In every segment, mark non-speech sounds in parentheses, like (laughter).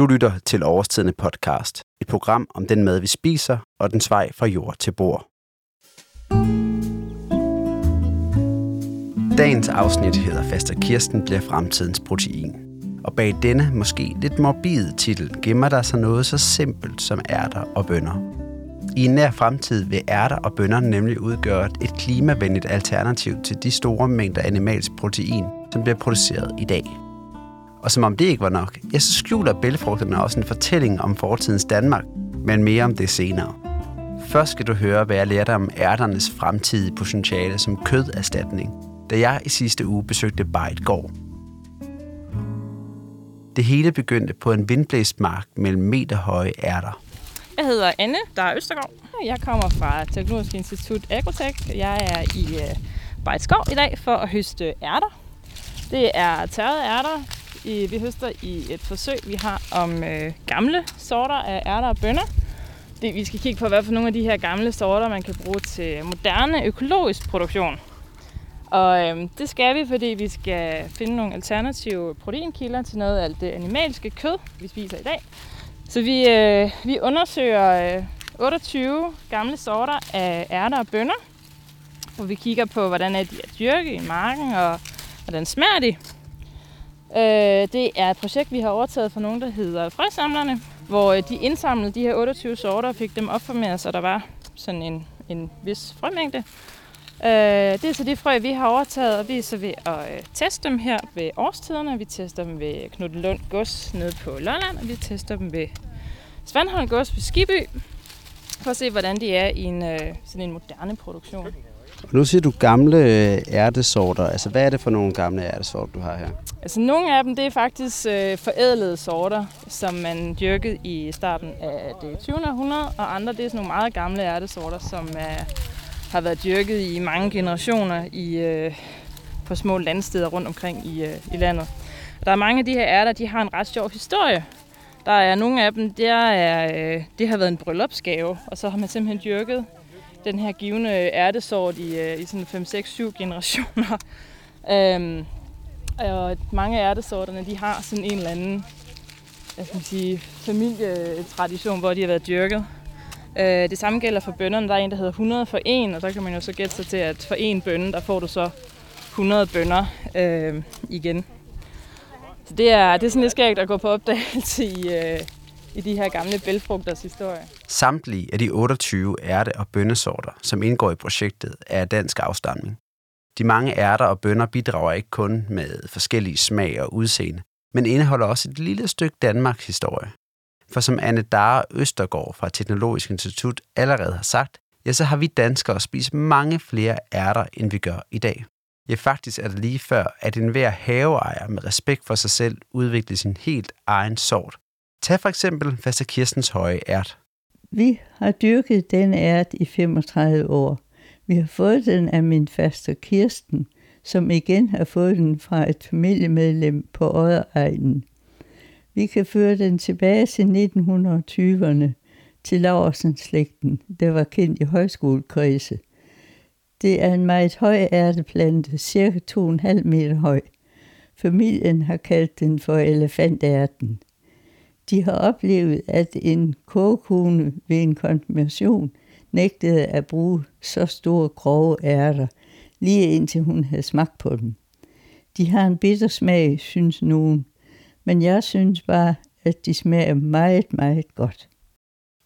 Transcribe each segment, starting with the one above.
Du lytter til Overstidende podcast, et program om den mad, vi spiser og den vej fra jord til bord. Dagens afsnit hedder Faster Kirsten bliver fremtidens protein. Og bag denne måske lidt morbide titel gemmer der sig noget så simpelt som ærter og bønner. I en nær fremtid vil ærter og bønner nemlig udgøre et klimavenligt alternativ til de store mængder animalsk protein, som bliver produceret i dag. Og som om det ikke var nok, ja, så skjuler bælgefrugterne også en fortælling om fortidens Danmark, men mere om det senere. Først skal du høre, hvad jeg lærte om ærternes fremtidige potentiale som køderstatning, da jeg i sidste uge besøgte Bejt gård. Det hele begyndte på en vindblæst mark mellem meterhøje ærter. Jeg hedder Anne, der er Østergaard. Jeg kommer fra Teknologisk Institut Agrotech. Jeg er i Bejtskov i dag for at høste ærter. Det er tørrede ærter. I, vi høster i et forsøg, vi har om øh, gamle sorter af ærter og bønner. Det, vi skal kigge på, hvad for nogle af de her gamle sorter, man kan bruge til moderne økologisk produktion. Og øh, det skal vi, fordi vi skal finde nogle alternative proteinkilder til noget af alt det animalske kød, vi spiser i dag. Så vi, øh, vi undersøger øh, 28 gamle sorter af ærter og bønner, hvor vi kigger på, hvordan er de er dyrket i marken, og hvordan smager de. Øh, det er et projekt, vi har overtaget fra nogen, der hedder Frøsamlerne, hvor øh, de indsamlede de her 28 sorter og fik dem opformeret, så der var sådan en, en vis frømængde. Øh, det er så de frø, vi har overtaget, og vi er så ved at øh, teste dem her ved årstiderne. Vi tester dem ved Knud Lund Gods nede på Lolland, og vi tester dem ved Svandholm Gods ved Skiby, for at se, hvordan de er i en, øh, sådan en moderne produktion. Og nu siger du gamle ærtesorter. Altså, hvad er det for nogle gamle ærtesorter, du har her? Altså, nogle af dem, det er faktisk øh, forædlede sorter, som man dyrkede i starten af det 20. århundrede, og andre, det er sådan nogle meget gamle ærtesorter, som er, har været dyrket i mange generationer i, øh, på små landsteder rundt omkring i, øh, i landet. Og der er mange af de her ærter, de har en ret sjov historie. Der er nogle af dem, der er, øh, det har været en bryllupsgave, og så har man simpelthen dyrket den her givende ærtesort i, øh, i sådan 5, 6, 7 generationer. (laughs) øhm, og mange af ærtesorterne, de har sådan en eller anden jeg skal sige, familietradition, hvor de har været dyrket. Øh, det samme gælder for bønderne. Der er en, der hedder 100 for en, og der kan man jo så gætte sig til, at for en bønne, der får du så 100 bønder øh, igen. Så det er, det er sådan lidt skægt at gå på opdagelse i, øh, i de her gamle bælfrugters historie. Samtlige af de 28 ærte- og bønnesorter, som indgår i projektet, er af dansk afstamning. De mange ærter og bønner bidrager ikke kun med forskellige smag og udseende, men indeholder også et lille stykke Danmarks historie. For som Anne Dare Østergaard fra Teknologisk Institut allerede har sagt, ja, så har vi danskere spist mange flere ærter, end vi gør i dag. Ja, faktisk er det lige før, at enhver haveejer med respekt for sig selv udvikler sin helt egen sort. Tag for eksempel Fasta Kirstens høje ært. Vi har dyrket den ært i 35 år. Vi har fået den af min faster Kirsten, som igen har fået den fra et familiemedlem på Odderegnen. Vi kan føre den tilbage til 1920'erne, til Laursen-slægten, der var kendt i højskolekredse. Det er en meget høj ærteplante, cirka 2,5 meter høj. Familien har kaldt den for elefantærten. De har oplevet, at en kogekone ved en konfirmation nægtede at bruge så store grove ærter, lige indtil hun havde smagt på dem. De har en bitter smag, synes nogen, men jeg synes bare, at de smager meget, meget godt.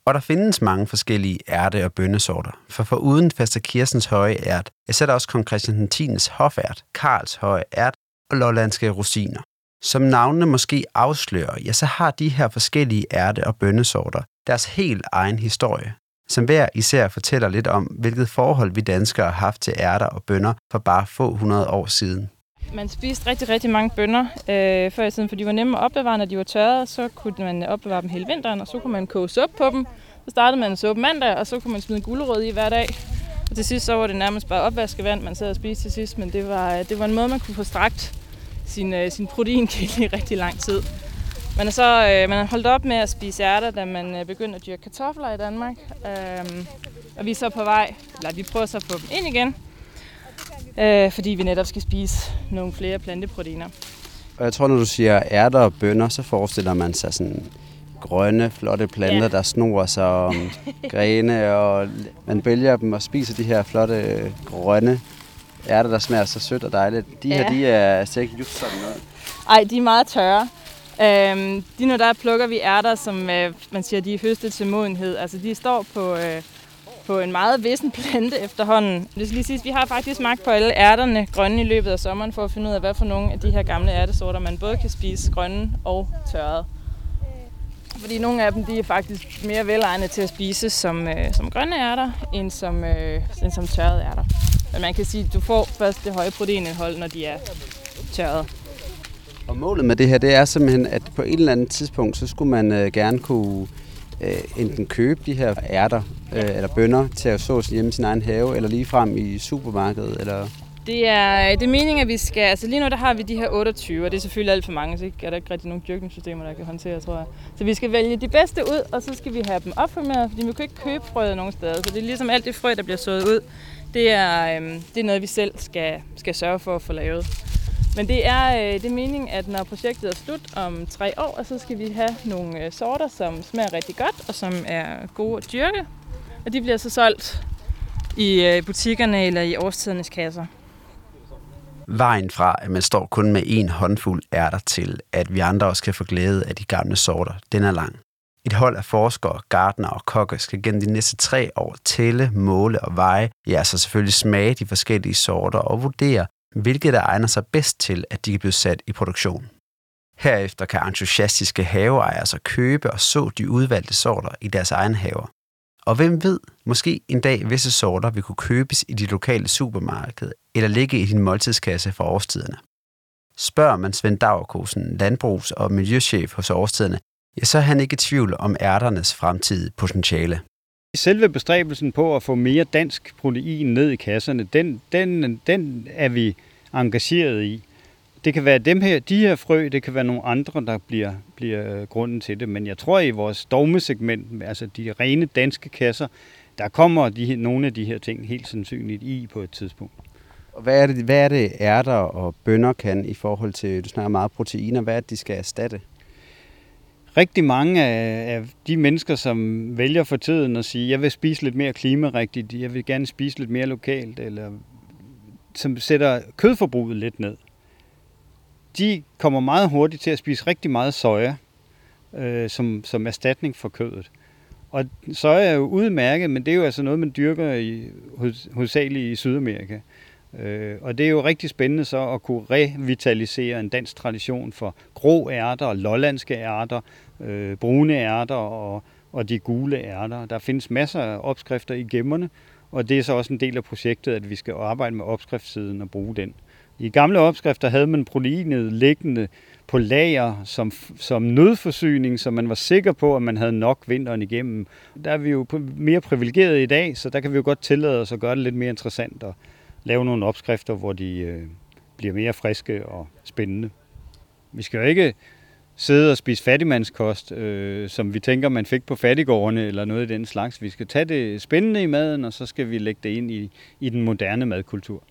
Og der findes mange forskellige ærte- og bønnesorter, for foruden Faster Kirsens høje ært, er der også kong Christian X. hofært, Karls høje ært og lollandske rosiner. Som navnene måske afslører, ja, så har de her forskellige ærte- og bønnesorter deres helt egen historie, som hver især fortæller lidt om, hvilket forhold vi danskere har haft til ærter og bønner for bare få hundrede år siden. Man spiste rigtig, rigtig mange bønner øh, før i tiden, for de var nemme at opbevare, når de var tørrede. Så kunne man opbevare dem hele vinteren, og så kunne man koge suppe på dem. Så startede man en suppe mandag, og så kunne man smide gulerod i hver dag. Og til sidst så var det nærmest bare opvaskevand, man sad og spiste til sidst, men det var, øh, det var en måde, man kunne få strakt sin, øh, sin proteinkilde i rigtig lang tid. Man er så øh, man er holdt op med at spise ærter, da man øh, begyndte at dyrke kartofler i Danmark. Øhm, og vi er så på vej, eller vi prøver så at få dem ind igen, øh, fordi vi netop skal spise nogle flere planteproteiner. Og jeg tror, når du siger ærter og bønner, så forestiller man sig sådan grønne, flotte planter, ja. der snor sig om (laughs) grene, og man vælger dem og spiser de her flotte grønne ærter, der smager så sødt og dejligt. De ja. her, de er altså ikke just sådan noget. Ej, de er meget tørre. Øhm, de nu der plukker vi ærter, som øh, man siger, de er høstet til modenhed. Altså de står på, øh, på en meget vissen plante efterhånden. Det skal lige sige, vi har faktisk smagt på alle ærterne grønne i løbet af sommeren, for at finde ud af, hvad for nogle af de her gamle ærtesorter, man både kan spise grønne og tørrede. Fordi nogle af dem de er faktisk mere velegnede til at spise som, øh, som grønne ærter, end som, øh, end som tørrede ærter. Men man kan sige, at du får først det høje proteinindhold, når de er tørret. Og målet med det her, det er simpelthen, at på et eller andet tidspunkt, så skulle man øh, gerne kunne øh, enten købe de her ærter øh, eller bønner til at så hjemme i sin egen have, eller lige frem i supermarkedet, eller det er, det er meningen, at vi skal... Altså lige nu der har vi de her 28, og det er selvfølgelig alt for mange, så er der ikke rigtig nogen dyrkningssystemer, der kan håndtere, tror jeg. Så vi skal vælge de bedste ud, og så skal vi have dem opformeret, fordi vi kan ikke købe frøet nogen steder. Så det er ligesom alt det frø, der bliver sået ud, det er, øh, det er noget, vi selv skal, skal sørge for at få lavet. Men det er, øh, det er meningen, at når projektet er slut om tre år, så skal vi have nogle øh, sorter, som smager rigtig godt, og som er gode at dyrke. Og de bliver så solgt i øh, butikkerne eller i årstidernes kasser. Vejen fra, at man står kun med en håndfuld ærter til, at vi andre også kan få glæde af de gamle sorter, den er lang. Et hold af forskere, gardner og kokke skal gennem de næste tre år tælle, måle og veje, ja, så selvfølgelig smage de forskellige sorter og vurdere, hvilket der egner sig bedst til, at de kan blive sat i produktion. Herefter kan entusiastiske haveejere så købe og så de udvalgte sorter i deres egen haver. Og hvem ved, måske en dag visse sorter vil kunne købes i de lokale supermarked eller ligge i din måltidskasse for årstiderne. Spørger man Svend Dagerkosen, landbrugs- og miljøchef hos årstiderne, ja, så er han ikke i tvivl om ærternes fremtidige potentiale. Selve bestræbelsen på at få mere dansk protein ned i kasserne, den, den, den er vi engageret i. Det kan være dem her, de her frø, det kan være nogle andre, der bliver, bliver grunden til det. Men jeg tror, i vores dogmesegment, altså de rene danske kasser, der kommer de, nogle af de her ting helt sandsynligt i på et tidspunkt. Og hvad er det, hvad er det ærter og bønder kan i forhold til, du snakker meget proteiner, hvad er det, de skal erstatte? Rigtig mange af, af de mennesker, som vælger for tiden at sige, jeg vil spise lidt mere klimarigtigt, jeg vil gerne spise lidt mere lokalt, eller som sætter kødforbruget lidt ned, de kommer meget hurtigt til at spise rigtig meget soja øh, som, som erstatning for kødet. Og soja er jo udmærket, men det er jo altså noget, man dyrker i, hovedsageligt i Sydamerika. Øh, og det er jo rigtig spændende så at kunne revitalisere en dansk tradition for grå ærter og lollandske ærter, øh, brune ærter og, og de gule ærter. Der findes masser af opskrifter i gemmerne, og det er så også en del af projektet, at vi skal arbejde med opskriftssiden og bruge den. I gamle opskrifter havde man proteinet liggende på lager som, som nødforsyning, så man var sikker på, at man havde nok vinteren igennem. Der er vi jo mere privilegeret i dag, så der kan vi jo godt tillade os at gøre det lidt mere interessant og lave nogle opskrifter, hvor de øh, bliver mere friske og spændende. Vi skal jo ikke sidde og spise fattigmandskost, øh, som vi tænker, man fik på fattigårdene eller noget i den slags. Vi skal tage det spændende i maden, og så skal vi lægge det ind i, i den moderne madkultur.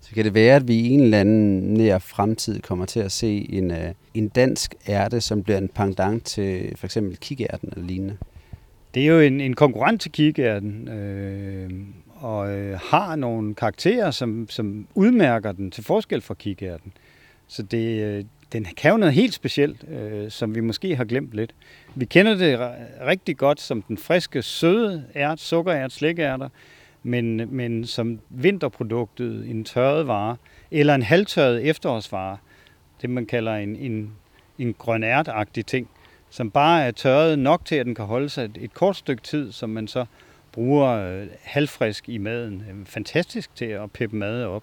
Så kan det være, at vi i en eller anden nær fremtid kommer til at se en, uh, en dansk ærte, som bliver en pendant til for eksempel kikærten eller lignende? Det er jo en, en konkurrent til kikærten, øh, og øh, har nogle karakterer, som, som udmærker den til forskel fra kikærten. Så det, øh, den kan jo noget helt specielt, øh, som vi måske har glemt lidt. Vi kender det rigtig godt som den friske, søde ært, sukkerært, slikærter, men, men som vinterproduktet, en tørret vare, eller en halvtørret efterårsvare, det man kalder en, en, en grønærtagtig ting, som bare er tørret nok til, at den kan holde sig et, et kort stykke tid, som man så bruger øh, halvfrisk i maden. Øh, fantastisk til at peppe mad op.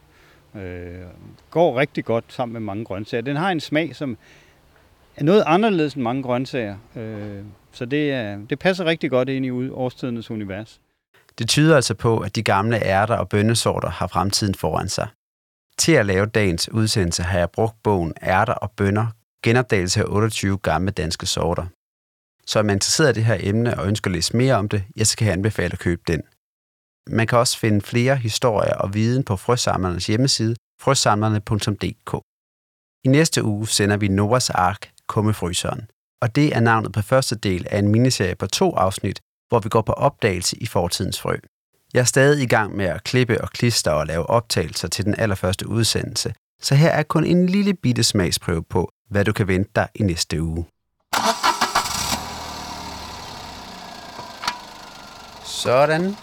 Øh, går rigtig godt sammen med mange grøntsager. Den har en smag, som er noget anderledes end mange grøntsager. Øh, så det, er, det passer rigtig godt ind i årstidernes univers. Det tyder altså på, at de gamle ærter og bønnesorter har fremtiden foran sig. Til at lave dagens udsendelse har jeg brugt bogen Ærter og bønner, genopdagelse af 28 gamle danske sorter. Så er man interesseret i det her emne og ønsker at læse mere om det, jeg så kan jeg anbefale at købe den. Man kan også finde flere historier og viden på frøsamlernes hjemmeside frøsamlerne.dk. I næste uge sender vi Noahs Ark Kummefryseren, og det er navnet på første del af en miniserie på to afsnit, hvor vi går på opdagelse i fortidens frø. Jeg er stadig i gang med at klippe og klistre og lave optagelser til den allerførste udsendelse, så her er kun en lille bitte smagsprøve på, hvad du kan vente dig i næste uge. Sådan.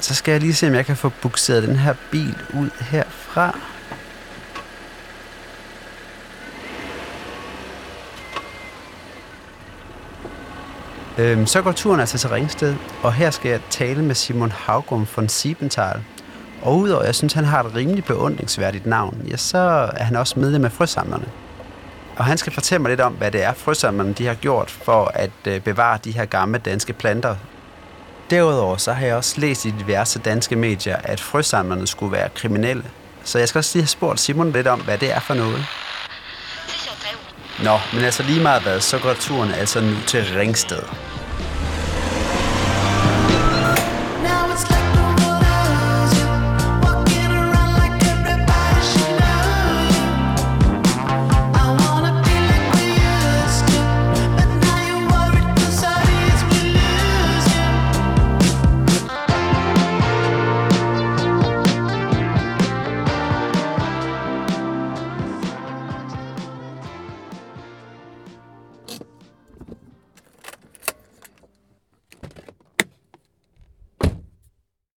Så skal jeg lige se, om jeg kan få bukseret den her bil ud herfra. Øhm, så går turen altså til Ringsted, og her skal jeg tale med Simon Haugum von Siebenthal. Og udover at jeg synes, han har et rimelig beundringsværdigt navn, ja, så er han også medlem af frøsamlerne. Og han skal fortælle mig lidt om, hvad det er, frøsamlerne de har gjort for at øh, bevare de her gamle danske planter. Derudover så har jeg også læst i diverse danske medier, at frøsamlerne skulle være kriminelle. Så jeg skal også lige have spurgt Simon lidt om, hvad det er for noget. Nå, men altså lige meget hvad, så går turen altså nu til Ringsted.